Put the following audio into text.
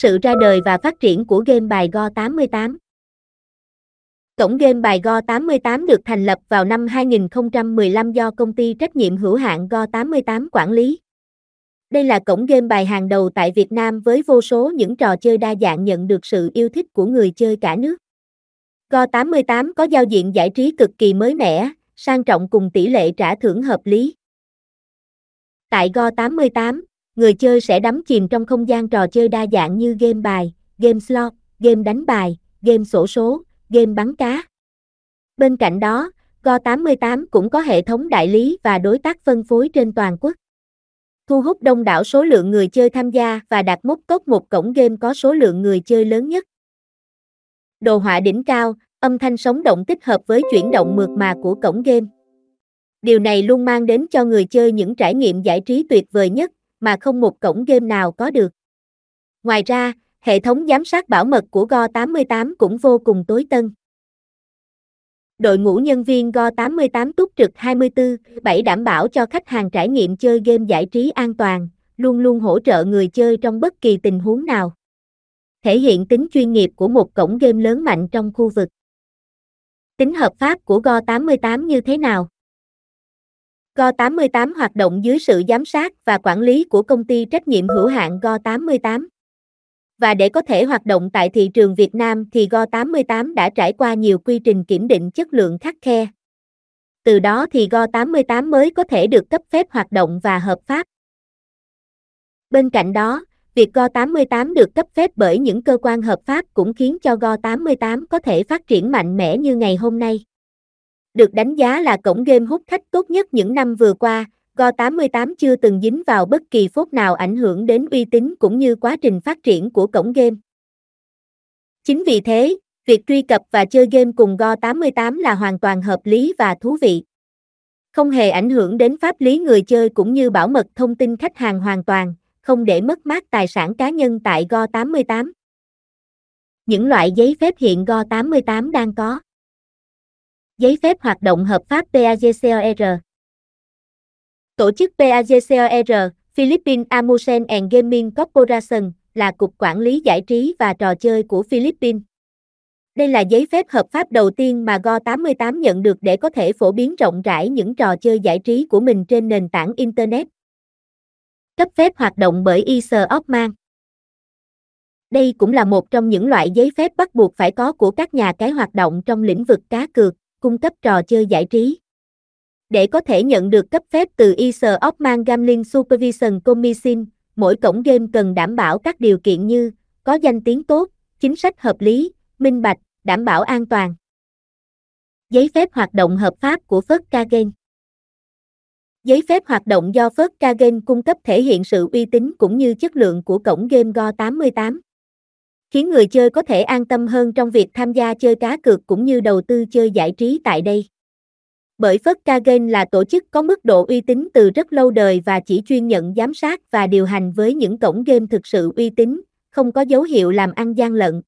Sự ra đời và phát triển của game bài Go 88 Cổng game bài Go 88 được thành lập vào năm 2015 do công ty trách nhiệm hữu hạn Go 88 quản lý. Đây là cổng game bài hàng đầu tại Việt Nam với vô số những trò chơi đa dạng nhận được sự yêu thích của người chơi cả nước. Go 88 có giao diện giải trí cực kỳ mới mẻ, sang trọng cùng tỷ lệ trả thưởng hợp lý. Tại Go 88, người chơi sẽ đắm chìm trong không gian trò chơi đa dạng như game bài, game slot, game đánh bài, game sổ số, game bắn cá. Bên cạnh đó, Go88 cũng có hệ thống đại lý và đối tác phân phối trên toàn quốc. Thu hút đông đảo số lượng người chơi tham gia và đạt mốc tốt một cổng game có số lượng người chơi lớn nhất. Đồ họa đỉnh cao, âm thanh sống động tích hợp với chuyển động mượt mà của cổng game. Điều này luôn mang đến cho người chơi những trải nghiệm giải trí tuyệt vời nhất mà không một cổng game nào có được. Ngoài ra, hệ thống giám sát bảo mật của Go88 cũng vô cùng tối tân. Đội ngũ nhân viên Go88 túc trực 24/7 đảm bảo cho khách hàng trải nghiệm chơi game giải trí an toàn, luôn luôn hỗ trợ người chơi trong bất kỳ tình huống nào. Thể hiện tính chuyên nghiệp của một cổng game lớn mạnh trong khu vực. Tính hợp pháp của Go88 như thế nào? Go88 hoạt động dưới sự giám sát và quản lý của công ty trách nhiệm hữu hạn Go88. Và để có thể hoạt động tại thị trường Việt Nam thì Go88 đã trải qua nhiều quy trình kiểm định chất lượng khắc khe. Từ đó thì Go88 mới có thể được cấp phép hoạt động và hợp pháp. Bên cạnh đó, việc Go88 được cấp phép bởi những cơ quan hợp pháp cũng khiến cho Go88 có thể phát triển mạnh mẽ như ngày hôm nay. Được đánh giá là cổng game hút khách tốt nhất những năm vừa qua, Go88 chưa từng dính vào bất kỳ phốt nào ảnh hưởng đến uy tín cũng như quá trình phát triển của cổng game. Chính vì thế, việc truy cập và chơi game cùng Go88 là hoàn toàn hợp lý và thú vị. Không hề ảnh hưởng đến pháp lý người chơi cũng như bảo mật thông tin khách hàng hoàn toàn, không để mất mát tài sản cá nhân tại Go88. Những loại giấy phép hiện Go88 đang có Giấy phép hoạt động hợp pháp PAGCOR Tổ chức PAGCOR, Philippines Amusement and Gaming Corporation, là cục quản lý giải trí và trò chơi của Philippines. Đây là giấy phép hợp pháp đầu tiên mà Go88 nhận được để có thể phổ biến rộng rãi những trò chơi giải trí của mình trên nền tảng Internet. Cấp phép hoạt động bởi ISO Ockman. Đây cũng là một trong những loại giấy phép bắt buộc phải có của các nhà cái hoạt động trong lĩnh vực cá cược, cung cấp trò chơi giải trí. Để có thể nhận được cấp phép từ ISO Ockman Gambling Supervision Commission, mỗi cổng game cần đảm bảo các điều kiện như có danh tiếng tốt, chính sách hợp lý, minh bạch, đảm bảo an toàn. Giấy phép hoạt động hợp pháp của Phớt Kagen Giấy phép hoạt động do Phớt Kagen cung cấp thể hiện sự uy tín cũng như chất lượng của cổng game Go88 khiến người chơi có thể an tâm hơn trong việc tham gia chơi cá cược cũng như đầu tư chơi giải trí tại đây. Bởi Phất Game là tổ chức có mức độ uy tín từ rất lâu đời và chỉ chuyên nhận giám sát và điều hành với những cổng game thực sự uy tín, không có dấu hiệu làm ăn gian lận.